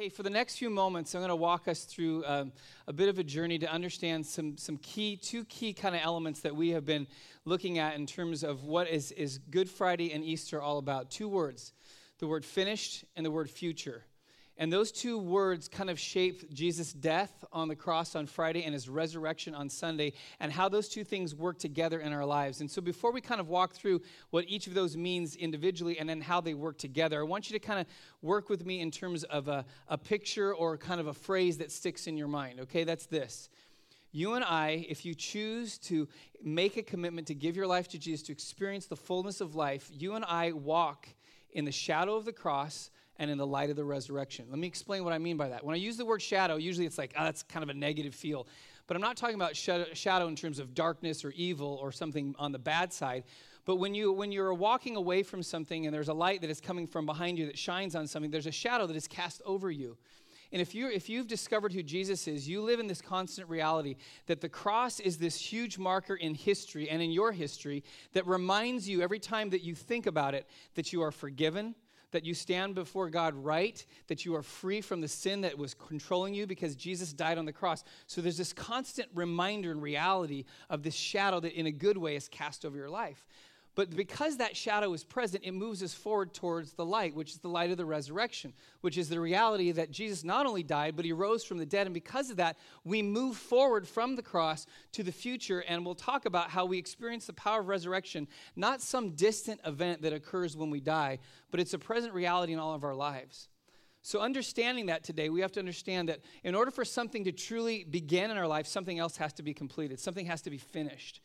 Hey, for the next few moments, I'm going to walk us through um, a bit of a journey to understand some, some key, two key kind of elements that we have been looking at in terms of what is, is Good Friday and Easter all about. Two words the word finished and the word future. And those two words kind of shape Jesus' death on the cross on Friday and his resurrection on Sunday, and how those two things work together in our lives. And so, before we kind of walk through what each of those means individually and then how they work together, I want you to kind of work with me in terms of a, a picture or kind of a phrase that sticks in your mind. Okay, that's this. You and I, if you choose to make a commitment to give your life to Jesus, to experience the fullness of life, you and I walk in the shadow of the cross and in the light of the resurrection. Let me explain what I mean by that. When I use the word shadow, usually it's like, oh, that's kind of a negative feel. But I'm not talking about shadow in terms of darkness or evil or something on the bad side. But when, you, when you're walking away from something and there's a light that is coming from behind you that shines on something, there's a shadow that is cast over you. And if, you if you've discovered who Jesus is, you live in this constant reality that the cross is this huge marker in history and in your history that reminds you every time that you think about it that you are forgiven, that you stand before God right, that you are free from the sin that was controlling you because Jesus died on the cross. So there's this constant reminder and reality of this shadow that, in a good way, is cast over your life. But because that shadow is present, it moves us forward towards the light, which is the light of the resurrection, which is the reality that Jesus not only died, but he rose from the dead. And because of that, we move forward from the cross to the future. And we'll talk about how we experience the power of resurrection, not some distant event that occurs when we die, but it's a present reality in all of our lives. So, understanding that today, we have to understand that in order for something to truly begin in our life, something else has to be completed, something has to be finished.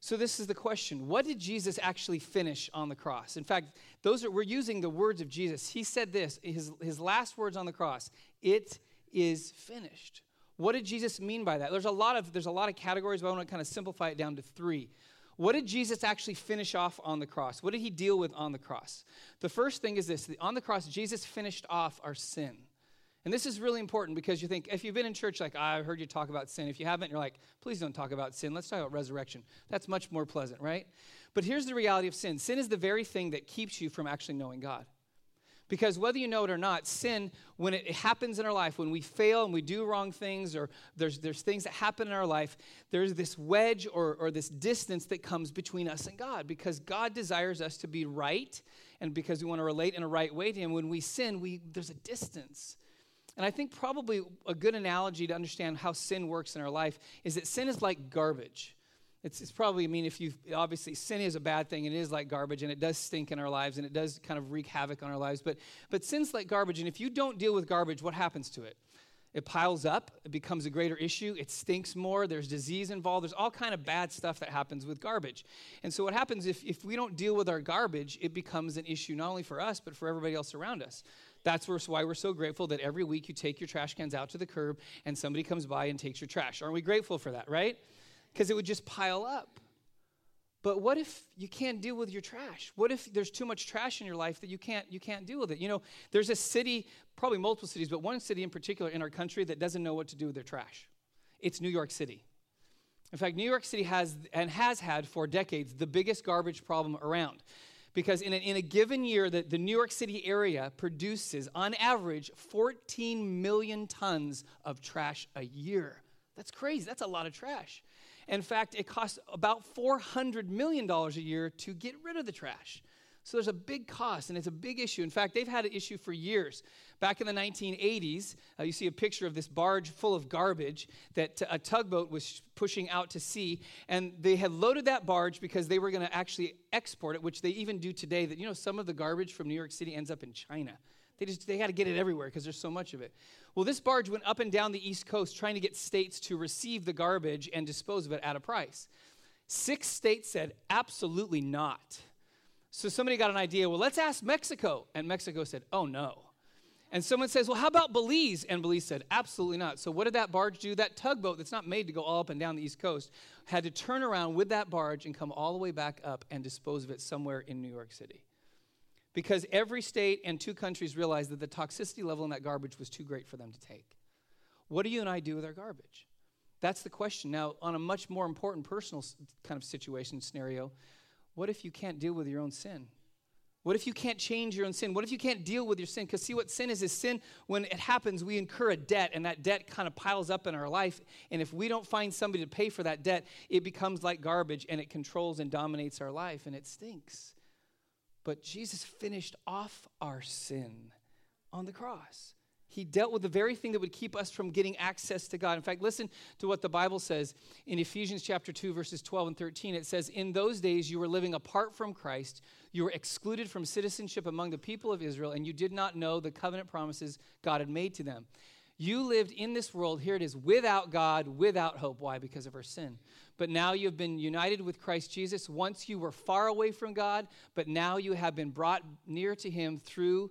So this is the question. What did Jesus actually finish on the cross? In fact, those are we're using the words of Jesus. He said this, his, his last words on the cross, it is finished. What did Jesus mean by that? There's a lot of there's a lot of categories, but I want to kind of simplify it down to three. What did Jesus actually finish off on the cross? What did he deal with on the cross? The first thing is this on the cross, Jesus finished off our sin. And this is really important because you think, if you've been in church, like, I heard you talk about sin. If you haven't, you're like, please don't talk about sin. Let's talk about resurrection. That's much more pleasant, right? But here's the reality of sin sin is the very thing that keeps you from actually knowing God. Because whether you know it or not, sin, when it happens in our life, when we fail and we do wrong things, or there's, there's things that happen in our life, there's this wedge or, or this distance that comes between us and God. Because God desires us to be right, and because we want to relate in a right way to Him, when we sin, we, there's a distance. And I think probably a good analogy to understand how sin works in our life is that sin is like garbage. It's, it's, probably, I mean, if you obviously sin is a bad thing, and it is like garbage, and it does stink in our lives, and it does kind of wreak havoc on our lives. But, but sin's like garbage, and if you don't deal with garbage, what happens to it? It piles up, it becomes a greater issue, it stinks more, there's disease involved, there's all kind of bad stuff that happens with garbage. And so what happens if, if we don't deal with our garbage, it becomes an issue not only for us, but for everybody else around us. That's why we're so grateful that every week you take your trash cans out to the curb and somebody comes by and takes your trash. Aren't we grateful for that, right? Because it would just pile up. But what if you can't deal with your trash? What if there's too much trash in your life that you can't you can't deal with it? You know, there's a city, probably multiple cities, but one city in particular in our country that doesn't know what to do with their trash. It's New York City. In fact, New York City has and has had for decades the biggest garbage problem around because in a, in a given year, the, the New York City area produces, on average, 14 million tons of trash a year. That's crazy. That's a lot of trash. In fact, it costs about $400 million a year to get rid of the trash. So there's a big cost, and it's a big issue. In fact, they've had an issue for years. Back in the 1980s, uh, you see a picture of this barge full of garbage that a tugboat was pushing out to sea, and they had loaded that barge because they were going to actually export it, which they even do today. That you know, some of the garbage from New York City ends up in China. They just they got to get it everywhere because there's so much of it. Well, this barge went up and down the East Coast trying to get states to receive the garbage and dispose of it at a price. Six states said absolutely not. So somebody got an idea, well, let's ask Mexico. And Mexico said, oh no. And someone says, well, how about Belize? And Belize said, absolutely not. So what did that barge do? That tugboat that's not made to go all up and down the East Coast had to turn around with that barge and come all the way back up and dispose of it somewhere in New York City. Because every state and two countries realized that the toxicity level in that garbage was too great for them to take. What do you and I do with our garbage? That's the question. Now, on a much more important personal kind of situation scenario, what if you can't deal with your own sin? What if you can't change your own sin? What if you can't deal with your sin? Because see what sin is is sin when it happens, we incur a debt, and that debt kind of piles up in our life. And if we don't find somebody to pay for that debt, it becomes like garbage and it controls and dominates our life and it stinks. But Jesus finished off our sin on the cross. He dealt with the very thing that would keep us from getting access to God. In fact, listen to what the Bible says in Ephesians chapter 2 verses 12 and 13. It says, "In those days you were living apart from Christ, you were excluded from citizenship among the people of Israel, and you did not know the covenant promises God had made to them. You lived in this world, here it is, without God, without hope. Why? Because of our sin. But now you have been united with Christ Jesus. Once you were far away from God, but now you have been brought near to him through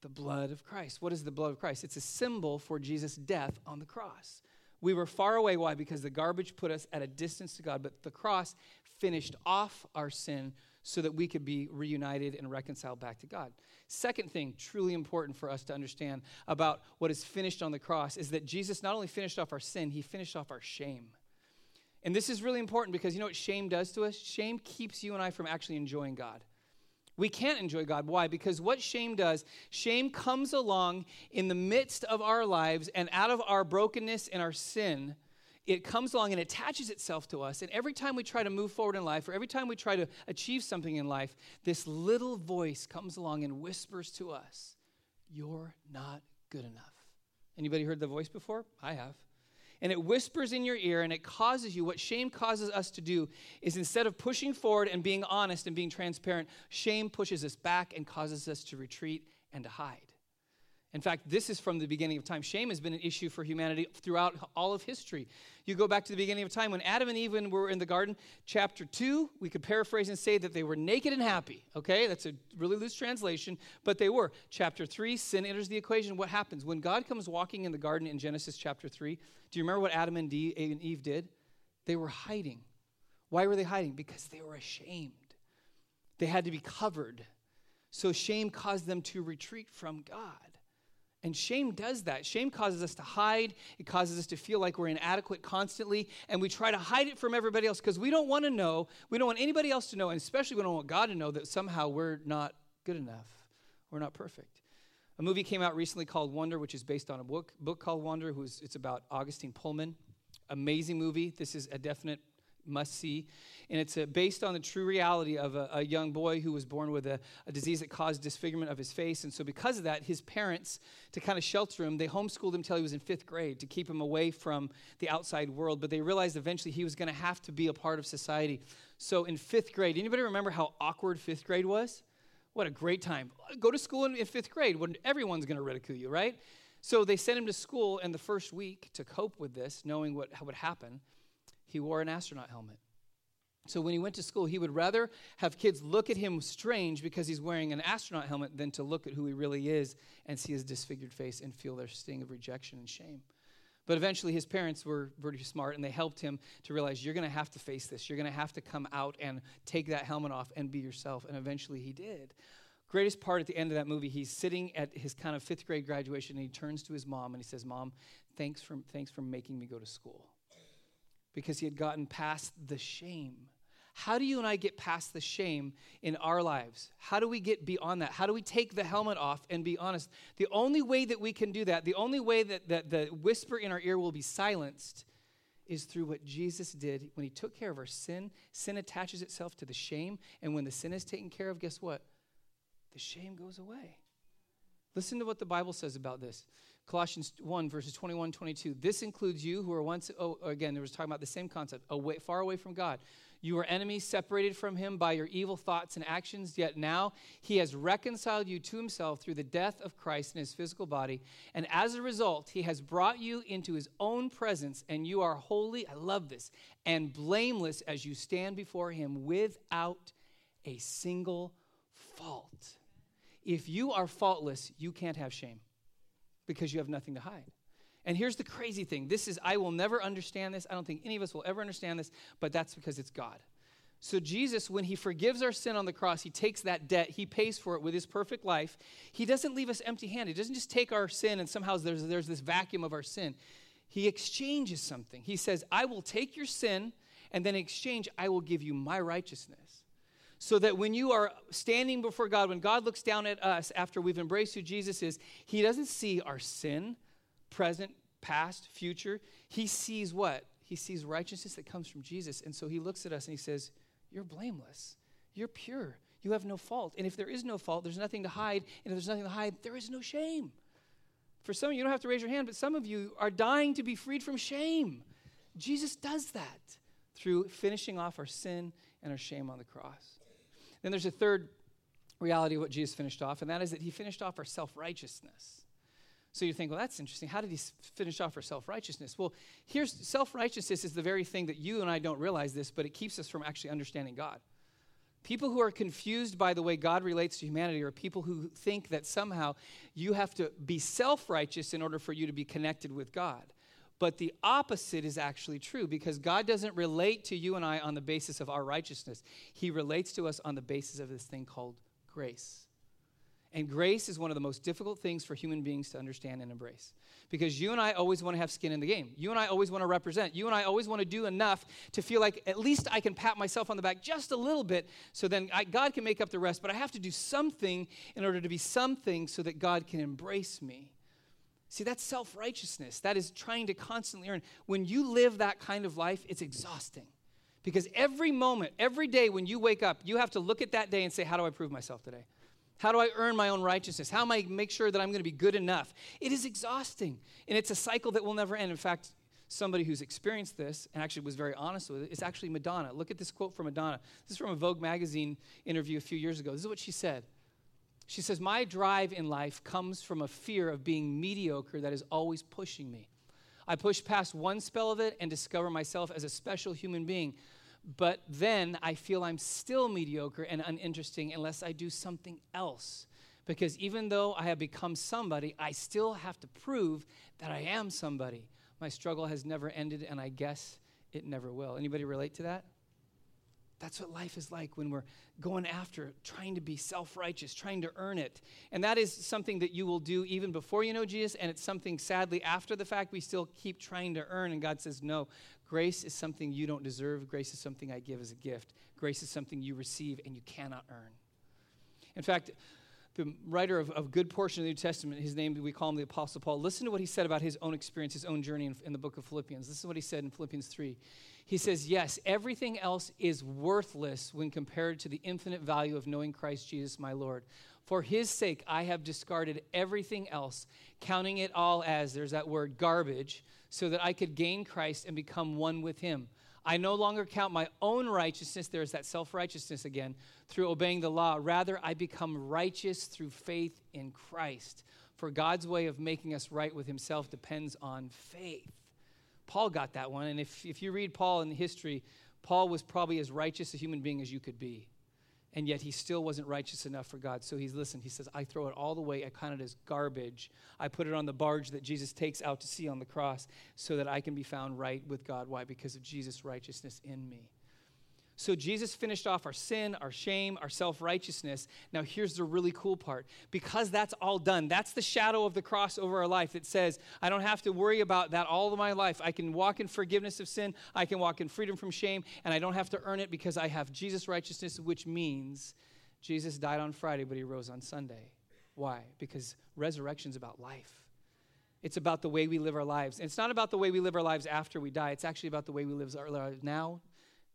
the blood of Christ. What is the blood of Christ? It's a symbol for Jesus' death on the cross. We were far away. Why? Because the garbage put us at a distance to God, but the cross finished off our sin so that we could be reunited and reconciled back to God. Second thing, truly important for us to understand about what is finished on the cross is that Jesus not only finished off our sin, he finished off our shame. And this is really important because you know what shame does to us? Shame keeps you and I from actually enjoying God. We can't enjoy God. Why? Because what shame does, shame comes along in the midst of our lives and out of our brokenness and our sin. It comes along and attaches itself to us. And every time we try to move forward in life, or every time we try to achieve something in life, this little voice comes along and whispers to us, You're not good enough. Anybody heard the voice before? I have and it whispers in your ear and it causes you what shame causes us to do is instead of pushing forward and being honest and being transparent shame pushes us back and causes us to retreat and to hide in fact, this is from the beginning of time. Shame has been an issue for humanity throughout all of history. You go back to the beginning of time when Adam and Eve were in the garden, chapter 2, we could paraphrase and say that they were naked and happy. Okay, that's a really loose translation, but they were. Chapter 3, sin enters the equation. What happens? When God comes walking in the garden in Genesis chapter 3, do you remember what Adam and Eve did? They were hiding. Why were they hiding? Because they were ashamed. They had to be covered. So shame caused them to retreat from God. And shame does that. Shame causes us to hide. It causes us to feel like we're inadequate constantly. And we try to hide it from everybody else because we don't want to know. We don't want anybody else to know. And especially we don't want God to know that somehow we're not good enough. We're not perfect. A movie came out recently called Wonder, which is based on a book, book called Wonder. Who's, it's about Augustine Pullman. Amazing movie. This is a definite must see. And it's uh, based on the true reality of a, a young boy who was born with a, a, disease that caused disfigurement of his face. And so, because of that, his parents, to kind of shelter him, they homeschooled him until he was in fifth grade to keep him away from the outside world. But they realized eventually he was going to have to be a part of society. So, in fifth grade, anybody remember how awkward fifth grade was? What a great time. Go to school in, in fifth grade when everyone's going to ridicule you, right? So they sent him to school, and the first week, to cope with this, knowing what would happen, he wore an astronaut helmet. So when he went to school, he would rather have kids look at him strange because he's wearing an astronaut helmet than to look at who he really is and see his disfigured face and feel their sting of rejection and shame. But eventually, his parents were pretty smart and they helped him to realize you're going to have to face this. You're going to have to come out and take that helmet off and be yourself. And eventually, he did. Greatest part at the end of that movie, he's sitting at his kind of fifth grade graduation and he turns to his mom and he says, Mom, thanks for, thanks for making me go to school because he had gotten past the shame. How do you and I get past the shame in our lives? How do we get beyond that? How do we take the helmet off and be honest? The only way that we can do that, the only way that, that the whisper in our ear will be silenced, is through what Jesus did when he took care of our sin. Sin attaches itself to the shame, and when the sin is taken care of, guess what? The shame goes away. Listen to what the Bible says about this. Colossians 1, verses 21, 22. This includes you who are once, oh, again, there was talking about the same concept, away, far away from God. You were enemies, separated from him by your evil thoughts and actions, yet now he has reconciled you to himself through the death of Christ in his physical body. And as a result, he has brought you into his own presence, and you are holy, I love this, and blameless as you stand before him without a single fault. If you are faultless, you can't have shame because you have nothing to hide. And here's the crazy thing this is, I will never understand this. I don't think any of us will ever understand this, but that's because it's God. So, Jesus, when He forgives our sin on the cross, He takes that debt, He pays for it with His perfect life. He doesn't leave us empty handed. He doesn't just take our sin and somehow there's, there's this vacuum of our sin. He exchanges something. He says, I will take your sin, and then in exchange, I will give you my righteousness. So that when you are standing before God, when God looks down at us after we've embraced who Jesus is, He doesn't see our sin, present, past, future. He sees what? He sees righteousness that comes from Jesus. And so He looks at us and He says, You're blameless. You're pure. You have no fault. And if there is no fault, there's nothing to hide. And if there's nothing to hide, there is no shame. For some of you, you don't have to raise your hand, but some of you are dying to be freed from shame. Jesus does that through finishing off our sin and our shame on the cross. Then there's a third reality of what Jesus finished off, and that is that he finished off our self righteousness. So you think, well, that's interesting. How did he finish off our self righteousness? Well, here's self righteousness is the very thing that you and I don't realize this, but it keeps us from actually understanding God. People who are confused by the way God relates to humanity are people who think that somehow you have to be self righteous in order for you to be connected with God. But the opposite is actually true because God doesn't relate to you and I on the basis of our righteousness. He relates to us on the basis of this thing called grace. And grace is one of the most difficult things for human beings to understand and embrace. Because you and I always want to have skin in the game. You and I always want to represent. You and I always want to do enough to feel like at least I can pat myself on the back just a little bit so then I, God can make up the rest. But I have to do something in order to be something so that God can embrace me. See, that's self righteousness. That is trying to constantly earn. When you live that kind of life, it's exhausting. Because every moment, every day when you wake up, you have to look at that day and say, How do I prove myself today? How do I earn my own righteousness? How am I make sure that I'm going to be good enough? It is exhausting, and it's a cycle that will never end. In fact, somebody who's experienced this and actually was very honest with it is actually Madonna. Look at this quote from Madonna. This is from a Vogue magazine interview a few years ago. This is what she said. She says, My drive in life comes from a fear of being mediocre that is always pushing me. I push past one spell of it and discover myself as a special human being but then I feel I'm still mediocre and uninteresting unless I do something else. Because even though I have become somebody, I still have to prove that I am somebody. My struggle has never ended, and I guess it never will. Anybody relate to that? That's what life is like when we're going after trying to be self righteous, trying to earn it. And that is something that you will do even before you know Jesus, and it's something sadly after the fact we still keep trying to earn. And God says, No, grace is something you don't deserve. Grace is something I give as a gift. Grace is something you receive and you cannot earn. In fact, the writer of a good portion of the New Testament, his name, we call him the Apostle Paul. Listen to what he said about his own experience, his own journey in, in the book of Philippians. This is what he said in Philippians 3. He says, Yes, everything else is worthless when compared to the infinite value of knowing Christ Jesus, my Lord. For his sake, I have discarded everything else, counting it all as, there's that word, garbage, so that I could gain Christ and become one with him. I no longer count my own righteousness, there's that self righteousness again, through obeying the law. Rather, I become righteous through faith in Christ. For God's way of making us right with himself depends on faith. Paul got that one. And if, if you read Paul in history, Paul was probably as righteous a human being as you could be. And yet he still wasn't righteous enough for God. So he's, listen, he says, I throw it all the way. I count it as garbage. I put it on the barge that Jesus takes out to sea on the cross so that I can be found right with God. Why? Because of Jesus' righteousness in me. So Jesus finished off our sin, our shame, our self righteousness. Now, here's the really cool part. Because that's all done, that's the shadow of the cross over our life. that says, I don't have to worry about that all of my life. I can walk in forgiveness of sin, I can walk in freedom from shame, and I don't have to earn it because I have Jesus' righteousness, which means Jesus died on Friday, but he rose on Sunday. Why? Because resurrection's about life. It's about the way we live our lives. And it's not about the way we live our lives after we die. It's actually about the way we live our lives now,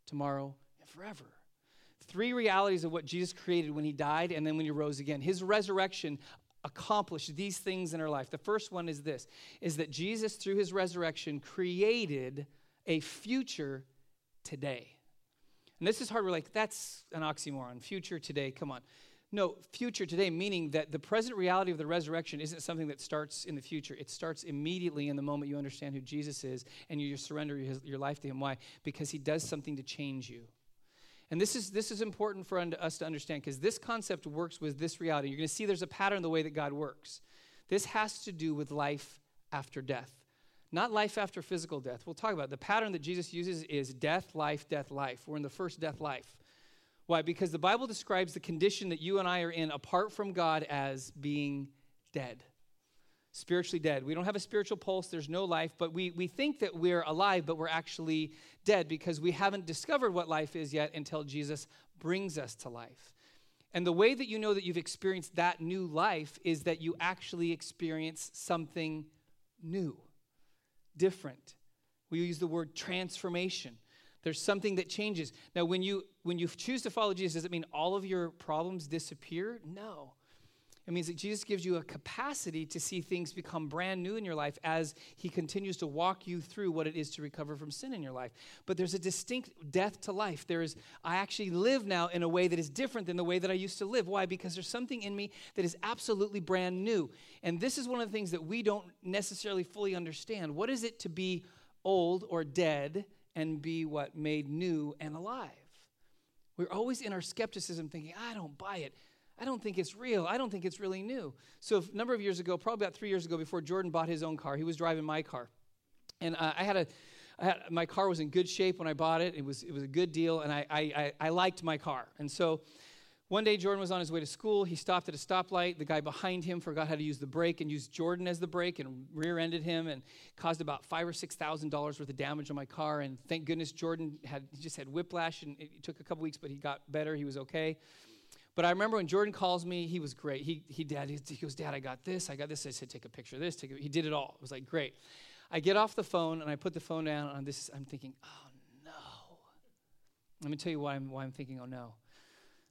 tomorrow, forever. Three realities of what Jesus created when he died and then when he rose again. His resurrection accomplished these things in our life. The first one is this is that Jesus through his resurrection created a future today. And this is hard. We're like, that's an oxymoron. Future today, come on. No, future today, meaning that the present reality of the resurrection isn't something that starts in the future. It starts immediately in the moment you understand who Jesus is and you surrender your life to him. Why? Because he does something to change you. And this is, this is important for us to understand because this concept works with this reality. You're going to see there's a pattern the way that God works. This has to do with life after death, not life after physical death. We'll talk about it. the pattern that Jesus uses is death, life, death, life. We're in the first death life. Why? Because the Bible describes the condition that you and I are in apart from God as being dead. Spiritually dead. We don't have a spiritual pulse, there's no life, but we, we think that we're alive, but we're actually dead because we haven't discovered what life is yet until Jesus brings us to life. And the way that you know that you've experienced that new life is that you actually experience something new, different. We use the word transformation. There's something that changes. Now, when you when you choose to follow Jesus, does it mean all of your problems disappear? No. It means that Jesus gives you a capacity to see things become brand new in your life as he continues to walk you through what it is to recover from sin in your life. But there's a distinct death to life. There is, I actually live now in a way that is different than the way that I used to live. Why? Because there's something in me that is absolutely brand new. And this is one of the things that we don't necessarily fully understand. What is it to be old or dead and be what? Made new and alive. We're always in our skepticism thinking, I don't buy it. I don't think it's real. I don't think it's really new. So, a number of years ago, probably about three years ago, before Jordan bought his own car, he was driving my car. And uh, I had a, I had, my car was in good shape when I bought it. It was, it was a good deal, and I, I, I liked my car. And so, one day, Jordan was on his way to school. He stopped at a stoplight. The guy behind him forgot how to use the brake and used Jordan as the brake and rear-ended him and caused about five or six thousand dollars worth of damage on my car. And thank goodness Jordan had just had whiplash and it took a couple weeks, but he got better. He was okay. But I remember when Jordan calls me, he was great. He, he, dad, he, goes, Dad, I got this, I got this. I said, take a picture of this. Take a, he did it all. It was like, great. I get off the phone and I put the phone down on this. I'm thinking, oh no. Let me tell you why I'm, why I'm thinking, oh no.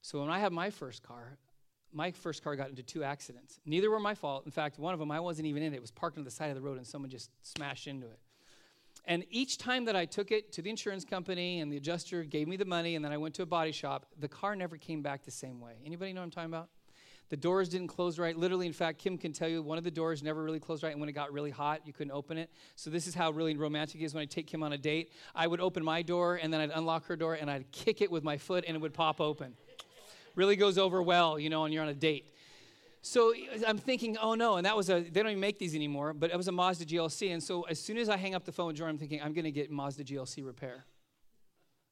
So when I had my first car, my first car got into two accidents. Neither were my fault. In fact, one of them I wasn't even in it. It was parked on the side of the road and someone just smashed into it. And each time that I took it to the insurance company and the adjuster gave me the money and then I went to a body shop, the car never came back the same way. Anybody know what I'm talking about? The doors didn't close right. Literally, in fact, Kim can tell you one of the doors never really closed right, and when it got really hot, you couldn't open it. So this is how really romantic it is when I take Kim on a date. I would open my door, and then I'd unlock her door, and I'd kick it with my foot, and it would pop open. really goes over well, you know, when you're on a date. So I'm thinking, oh no, and that was a, they don't even make these anymore, but it was a Mazda GLC. And so as soon as I hang up the phone with Jordan, I'm thinking, I'm going to get Mazda GLC repair.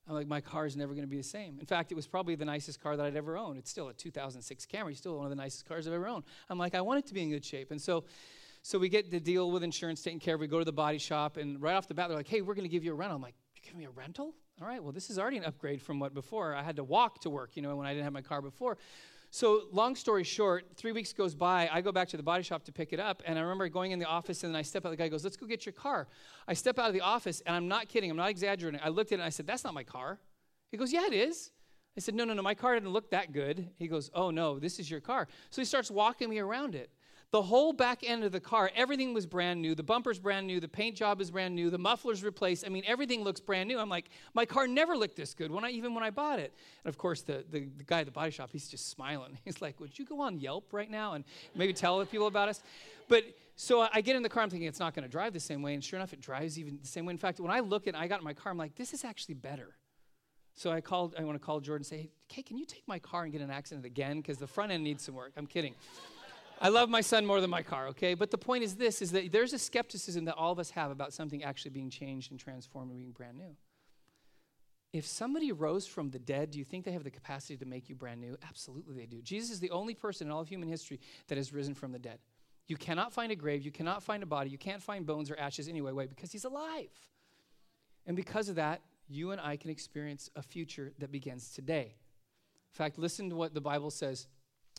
I'm like, my car is never going to be the same. In fact, it was probably the nicest car that I'd ever owned. It's still a 2006 Camry, still one of the nicest cars I've ever owned. I'm like, I want it to be in good shape. And so, so we get the deal with insurance taken care of. We go to the body shop, and right off the bat, they're like, hey, we're going to give you a rental. I'm like, give me a rental? All right, well, this is already an upgrade from what before. I had to walk to work, you know, when I didn't have my car before. So, long story short, three weeks goes by. I go back to the body shop to pick it up. And I remember going in the office and then I step out. The guy goes, Let's go get your car. I step out of the office and I'm not kidding. I'm not exaggerating. I looked at it and I said, That's not my car. He goes, Yeah, it is. I said, No, no, no. My car didn't look that good. He goes, Oh, no, this is your car. So he starts walking me around it. The whole back end of the car, everything was brand new. The bumper's brand new. The paint job is brand new. The muffler's replaced. I mean, everything looks brand new. I'm like, my car never looked this good when I even when I bought it. And of course, the, the, the guy at the body shop, he's just smiling. He's like, would you go on Yelp right now and maybe tell the people about us? But so I get in the car, I'm thinking it's not going to drive the same way. And sure enough, it drives even the same way. In fact, when I look at I got in my car, I'm like, this is actually better. So I called, I want to call Jordan and say, hey, can you take my car and get an accident again? Because the front end needs some work. I'm kidding. I love my son more than my car, okay? But the point is this is that there's a skepticism that all of us have about something actually being changed and transformed and being brand new. If somebody rose from the dead, do you think they have the capacity to make you brand new? Absolutely they do. Jesus is the only person in all of human history that has risen from the dead. You cannot find a grave, you cannot find a body, you can't find bones or ashes anyway, why? Because he's alive. And because of that, you and I can experience a future that begins today. In fact, listen to what the Bible says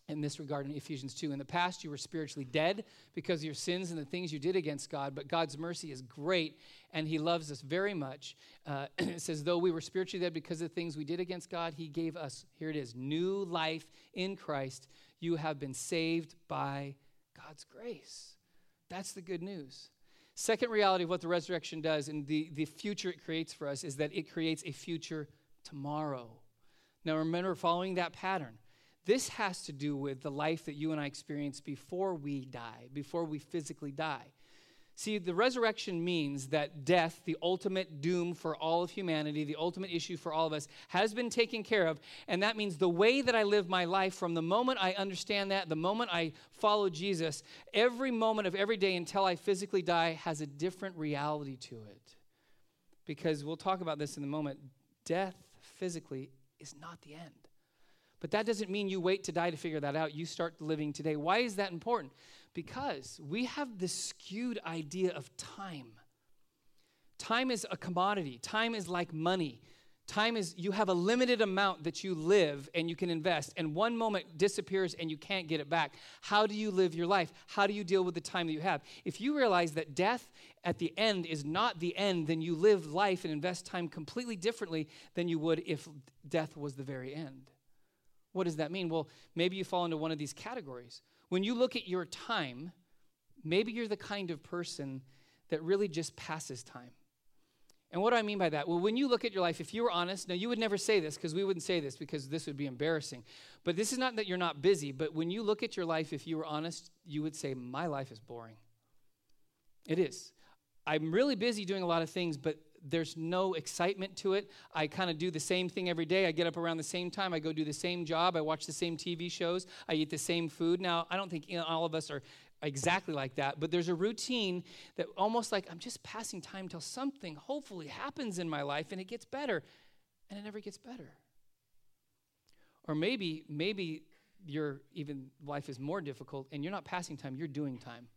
in this regard in Ephesians 2. In the past, you were spiritually dead because of your sins and the things you did against God, but God's mercy is great and He loves us very much. Uh, it says, though we were spiritually dead because of the things we did against God, He gave us, here it is, new life in Christ. You have been saved by God's grace. That's the good news. Second reality of what the resurrection does and the, the future it creates for us is that it creates a future tomorrow. Now, remember, following that pattern, this has to do with the life that you and I experience before we die, before we physically die. See, the resurrection means that death, the ultimate doom for all of humanity, the ultimate issue for all of us, has been taken care of. And that means the way that I live my life, from the moment I understand that, the moment I follow Jesus, every moment of every day until I physically die has a different reality to it. Because we'll talk about this in a moment. Death physically is not the end. But that doesn't mean you wait to die to figure that out. You start living today. Why is that important? Because we have this skewed idea of time. Time is a commodity, time is like money. Time is, you have a limited amount that you live and you can invest, and one moment disappears and you can't get it back. How do you live your life? How do you deal with the time that you have? If you realize that death at the end is not the end, then you live life and invest time completely differently than you would if death was the very end. What does that mean? Well, maybe you fall into one of these categories. When you look at your time, maybe you're the kind of person that really just passes time. And what do I mean by that? Well, when you look at your life, if you were honest, now you would never say this because we wouldn't say this because this would be embarrassing. But this is not that you're not busy, but when you look at your life, if you were honest, you would say, My life is boring. It is. I'm really busy doing a lot of things, but there's no excitement to it. I kind of do the same thing every day. I get up around the same time. I go do the same job. I watch the same TV shows. I eat the same food. Now, I don't think you know, all of us are exactly like that, but there's a routine that almost like I'm just passing time till something hopefully happens in my life and it gets better, and it never gets better. Or maybe, maybe your even life is more difficult and you're not passing time, you're doing time.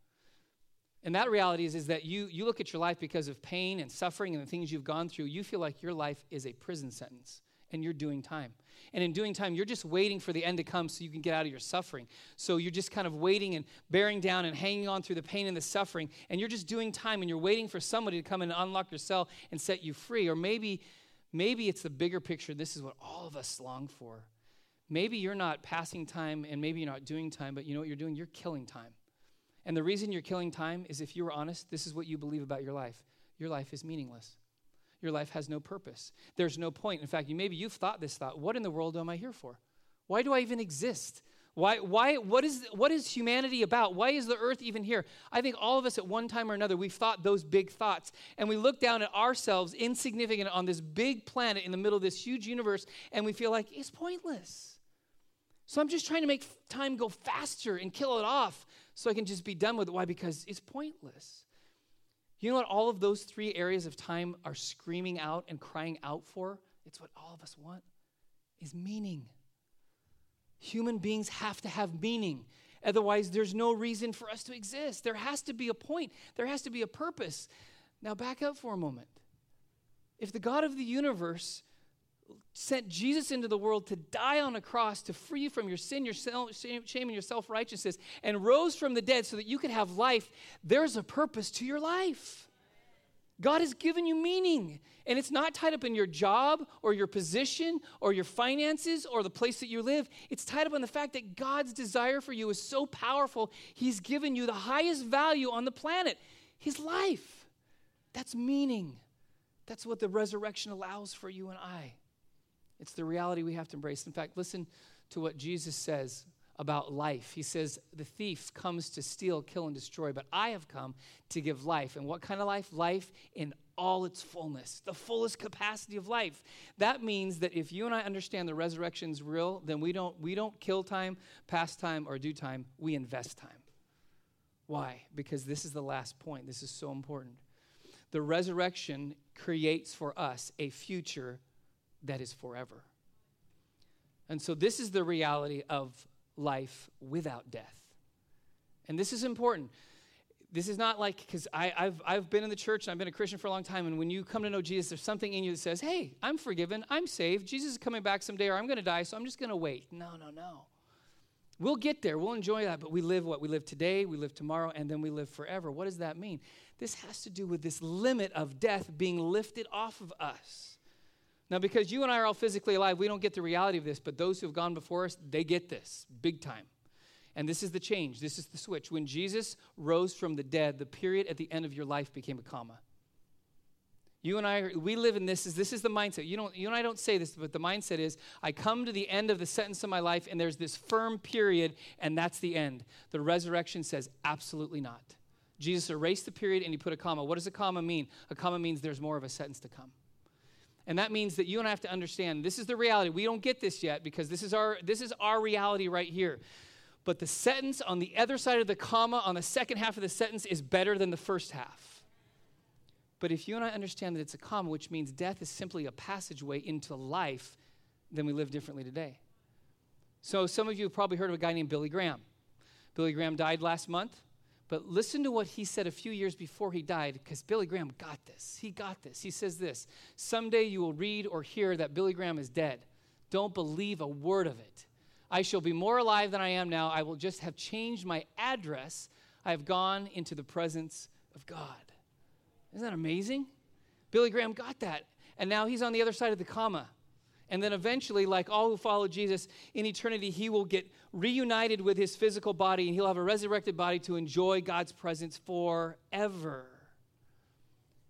And that reality is, is that you, you look at your life because of pain and suffering and the things you've gone through, you feel like your life is a prison sentence and you're doing time. And in doing time, you're just waiting for the end to come so you can get out of your suffering. So you're just kind of waiting and bearing down and hanging on through the pain and the suffering. And you're just doing time and you're waiting for somebody to come and unlock your cell and set you free. Or maybe, maybe it's the bigger picture. This is what all of us long for. Maybe you're not passing time and maybe you're not doing time, but you know what you're doing? You're killing time. And the reason you're killing time is if you were honest, this is what you believe about your life. Your life is meaningless. Your life has no purpose. There's no point. In fact, you, maybe you've thought this thought what in the world am I here for? Why do I even exist? Why, why, what, is, what is humanity about? Why is the earth even here? I think all of us at one time or another, we've thought those big thoughts. And we look down at ourselves, insignificant on this big planet in the middle of this huge universe, and we feel like it's pointless. So I'm just trying to make time go faster and kill it off so I can just be done with it. Why? Because it's pointless. You know what all of those three areas of time are screaming out and crying out for? It's what all of us want is meaning. Human beings have to have meaning. Otherwise, there's no reason for us to exist. There has to be a point, there has to be a purpose. Now, back up for a moment. If the God of the universe sent Jesus into the world to die on a cross to free you from your sin, your shame, and your self righteousness, and rose from the dead so that you could have life, there's a purpose to your life. God has given you meaning. And it's not tied up in your job or your position or your finances or the place that you live. It's tied up in the fact that God's desire for you is so powerful, He's given you the highest value on the planet His life. That's meaning. That's what the resurrection allows for you and I. It's the reality we have to embrace. In fact, listen to what Jesus says about life. He says, The thief comes to steal, kill, and destroy, but I have come to give life. And what kind of life? Life in all its fullness, the fullest capacity of life. That means that if you and I understand the resurrection's real, then we don't, we don't kill time, pass time, or do time, we invest time. Why? Because this is the last point. This is so important. The resurrection creates for us a future that is forever. And so, this is the reality of life without death. And this is important. This is not like, because I've, I've been in the church and I've been a Christian for a long time, and when you come to know Jesus, there's something in you that says, hey, I'm forgiven, I'm saved, Jesus is coming back someday, or I'm going to die, so I'm just going to wait. No, no, no. We'll get there, we'll enjoy that, but we live what? We live today, we live tomorrow, and then we live forever. What does that mean? This has to do with this limit of death being lifted off of us. Now, because you and I are all physically alive, we don't get the reality of this, but those who have gone before us, they get this big time. And this is the change. This is the switch. When Jesus rose from the dead, the period at the end of your life became a comma. You and I, we live in this. Is this is the mindset? You don't. You and I don't say this, but the mindset is: I come to the end of the sentence of my life, and there's this firm period, and that's the end. The resurrection says absolutely not. Jesus erased the period, and he put a comma. What does a comma mean? A comma means there's more of a sentence to come. And that means that you and I have to understand this is the reality. We don't get this yet because this is our this is our reality right here. But the sentence on the other side of the comma on the second half of the sentence is better than the first half. But if you and I understand that it's a comma, which means death is simply a passageway into life, then we live differently today. So some of you have probably heard of a guy named Billy Graham. Billy Graham died last month. But listen to what he said a few years before he died, because Billy Graham got this. He got this. He says this Someday you will read or hear that Billy Graham is dead. Don't believe a word of it. I shall be more alive than I am now. I will just have changed my address. I have gone into the presence of God. Isn't that amazing? Billy Graham got that. And now he's on the other side of the comma. And then eventually, like all who follow Jesus, in eternity, he will get reunited with his physical body and he'll have a resurrected body to enjoy God's presence forever.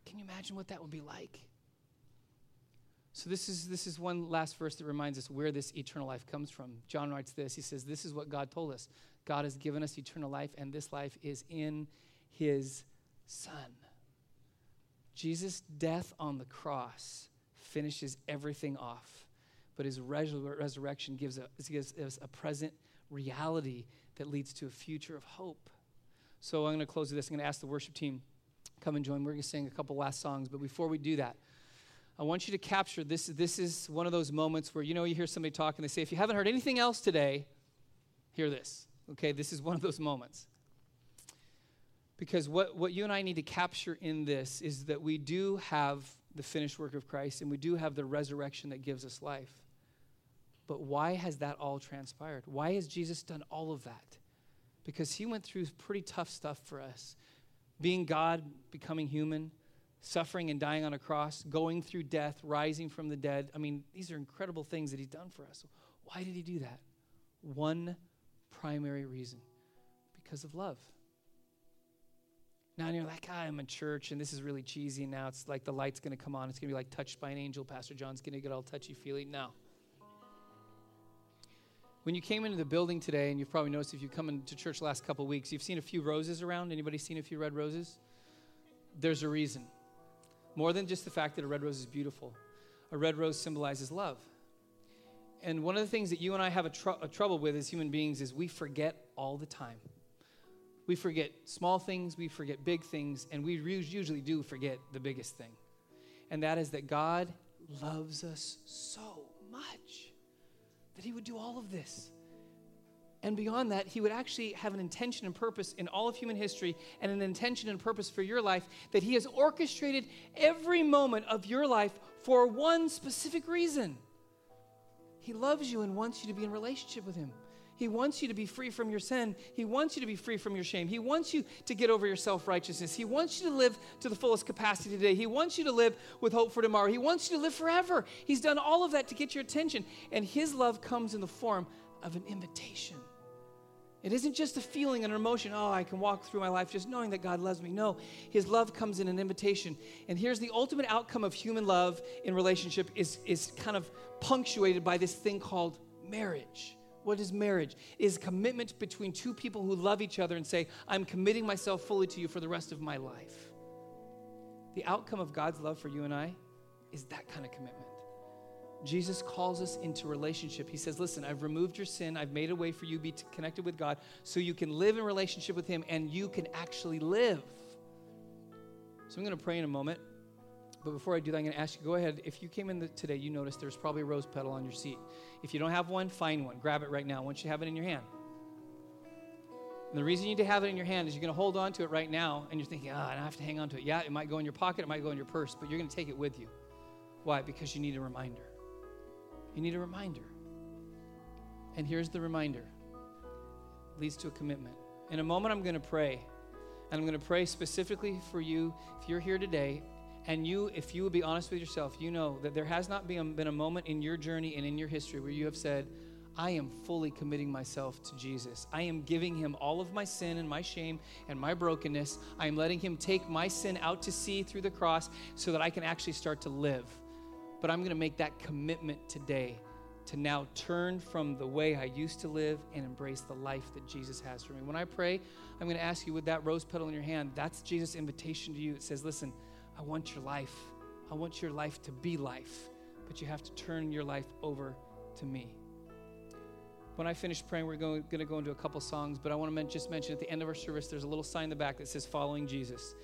Can you imagine what that would be like? So this is this is one last verse that reminds us where this eternal life comes from. John writes this. He says, "This is what God told us. God has given us eternal life and this life is in his son." Jesus' death on the cross finishes everything off, but his resurrection gives, a, gives us a present reality that leads to a future of hope. So I'm going to close with this. I'm going to ask the worship team come and join. We're going to sing a couple last songs, but before we do that, I want you to capture this. This is one of those moments where you know you hear somebody talk and they say, if you haven't heard anything else today, hear this. Okay, this is one of those moments. Because what, what you and I need to capture in this is that we do have the finished work of Christ and we do have the resurrection that gives us life. But why has that all transpired? Why has Jesus done all of that? Because he went through pretty tough stuff for us. Being God, becoming human, suffering and dying on a cross, going through death, rising from the dead. I mean, these are incredible things that he's done for us. Why did he do that? One primary reason because of love. Now you're like, ah, I'm in church and this is really cheesy. Now it's like the light's going to come on. It's going to be like touched by an angel. Pastor John's going to get all touchy feely. No. When you came into the building today, and you've probably noticed if you've come into church last couple weeks, you've seen a few roses around. Anybody seen a few red roses? There's a reason. More than just the fact that a red rose is beautiful, a red rose symbolizes love. And one of the things that you and I have a, tr- a trouble with as human beings is we forget all the time. We forget small things, we forget big things, and we usually do forget the biggest thing. And that is that God loves us so much that He would do all of this. And beyond that, He would actually have an intention and purpose in all of human history and an intention and purpose for your life that He has orchestrated every moment of your life for one specific reason. He loves you and wants you to be in relationship with Him. He wants you to be free from your sin. He wants you to be free from your shame. He wants you to get over your self righteousness. He wants you to live to the fullest capacity today. He wants you to live with hope for tomorrow. He wants you to live forever. He's done all of that to get your attention. And His love comes in the form of an invitation. It isn't just a feeling and an emotion, oh, I can walk through my life just knowing that God loves me. No, His love comes in an invitation. And here's the ultimate outcome of human love in relationship is, is kind of punctuated by this thing called marriage. What is marriage? It is commitment between two people who love each other and say, I'm committing myself fully to you for the rest of my life. The outcome of God's love for you and I is that kind of commitment. Jesus calls us into relationship. He says, Listen, I've removed your sin. I've made a way for you to be connected with God so you can live in relationship with Him and you can actually live. So I'm going to pray in a moment. But before I do that, I'm going to ask you go ahead. If you came in the, today, you noticed there's probably a rose petal on your seat. If you don't have one, find one. Grab it right now. Once you have it in your hand. And the reason you need to have it in your hand is you're going to hold on to it right now, and you're thinking, ah, I don't have to hang on to it. Yeah, it might go in your pocket, it might go in your purse, but you're going to take it with you. Why? Because you need a reminder. You need a reminder. And here's the reminder it leads to a commitment. In a moment, I'm going to pray. And I'm going to pray specifically for you if you're here today and you, if you would be honest with yourself, you know that there has not been, been a moment in your journey and in your history where you have said, I am fully committing myself to Jesus. I am giving him all of my sin and my shame and my brokenness. I am letting him take my sin out to sea through the cross so that I can actually start to live. But I'm going to make that commitment today to now turn from the way I used to live and embrace the life that Jesus has for me. When I pray, I'm going to ask you with that rose petal in your hand, that's Jesus' invitation to you. It says, Listen, I want your life. I want your life to be life, but you have to turn your life over to me. When I finish praying, we're going, going to go into a couple songs, but I want to men- just mention at the end of our service, there's a little sign in the back that says following Jesus.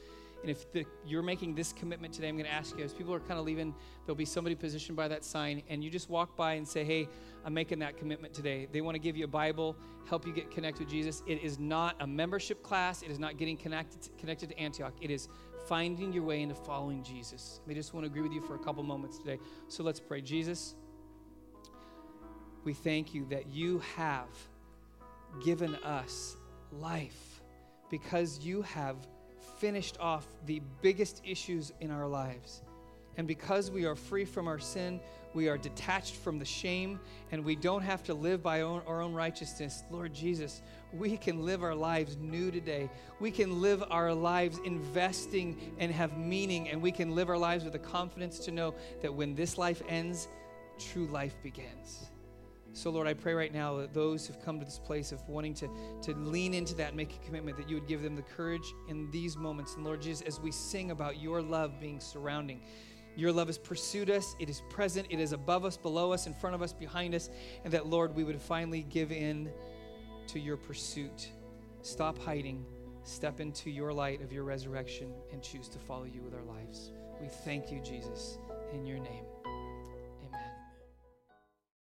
And if the, you're making this commitment today, I'm going to ask you, as people are kind of leaving, there'll be somebody positioned by that sign, and you just walk by and say, Hey, I'm making that commitment today. They want to give you a Bible, help you get connected with Jesus. It is not a membership class, it is not getting connected, connected to Antioch. It is finding your way into following Jesus. They just want to agree with you for a couple moments today. So let's pray. Jesus, we thank you that you have given us life because you have finished off the biggest issues in our lives. And because we are free from our sin, we are detached from the shame, and we don't have to live by our own righteousness. Lord Jesus, we can live our lives new today. We can live our lives investing and have meaning, and we can live our lives with the confidence to know that when this life ends, true life begins. So, Lord, I pray right now that those who've come to this place of wanting to, to lean into that and make a commitment, that you would give them the courage in these moments. And, Lord Jesus, as we sing about your love being surrounding, your love has pursued us, it is present, it is above us, below us, in front of us, behind us, and that, Lord, we would finally give in to your pursuit. Stop hiding, step into your light of your resurrection, and choose to follow you with our lives. We thank you, Jesus, in your name.